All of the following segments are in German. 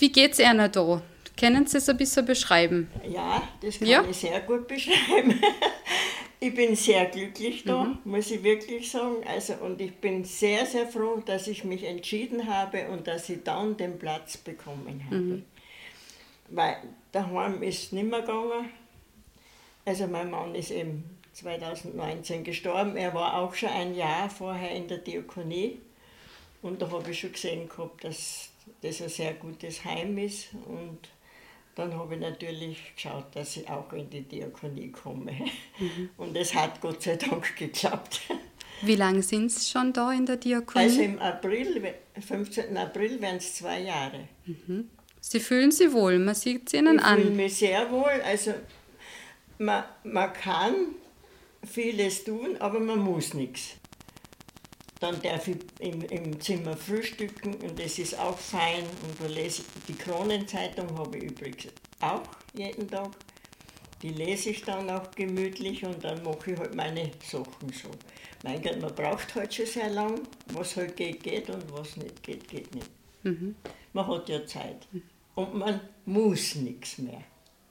Wie geht es Ihnen da? Können Sie es ein bisschen beschreiben? Ja, das kann Ja. ich sehr gut beschreiben. ich bin sehr glücklich da, Mhm. muss ich wirklich sagen. Also, und ich bin sehr, sehr froh, dass ich mich entschieden habe und dass ich dann den Platz bekommen habe. Mhm. Weil daheim ist es nicht mehr gegangen. Also mein Mann ist eben 2019 gestorben. Er war auch schon ein Jahr vorher in der Diakonie. Und da habe ich schon gesehen gehabt, dass das ein sehr gutes Heim ist. Und dann habe ich natürlich geschaut, dass ich auch in die Diakonie komme. Und es hat Gott sei Dank geklappt. Wie lange sind Sie schon da in der Diakonie? Also im April, 15. April werden es zwei Jahre. Sie fühlen sich wohl, man sieht es Ihnen Ich fühle an. mich sehr wohl. Also man, man kann vieles tun, aber man muss nichts. Dann darf ich im, im Zimmer frühstücken und das ist auch fein. Und da lese ich, die Kronenzeitung habe ich übrigens auch jeden Tag. Die lese ich dann auch gemütlich und dann mache ich halt meine Sachen so. Mein Gott, man braucht halt schon sehr lang. Was halt geht, geht und was nicht geht, geht nicht. Man hat ja Zeit. Und man muss nichts mehr.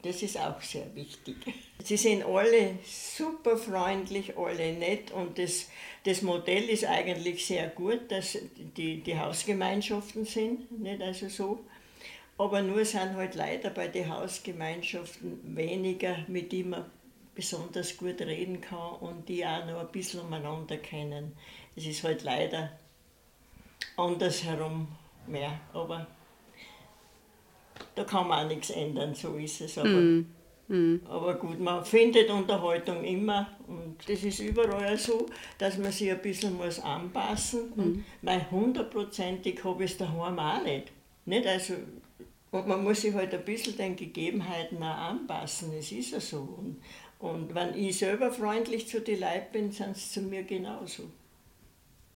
Das ist auch sehr wichtig. Sie sind alle super freundlich, alle nett und das, das Modell ist eigentlich sehr gut, dass die, die Hausgemeinschaften sind, nicht also so. Aber nur sind halt leider bei den Hausgemeinschaften weniger, mit denen man besonders gut reden kann und die auch noch ein bisschen umeinander kennen. Es ist halt leider andersherum mehr, aber da kann man auch nichts ändern, so ist es. Aber, aber gut, man findet Unterhaltung immer und das ist überall so, dass man sich ein bisschen muss anpassen muss. Mein hundertprozentig habe ich es daheim auch nicht. nicht also, und man muss sich halt ein bisschen den Gegebenheiten auch anpassen, es ist ja so. Und, und wenn ich selber freundlich zu den Leuten bin, sind sie zu mir genauso.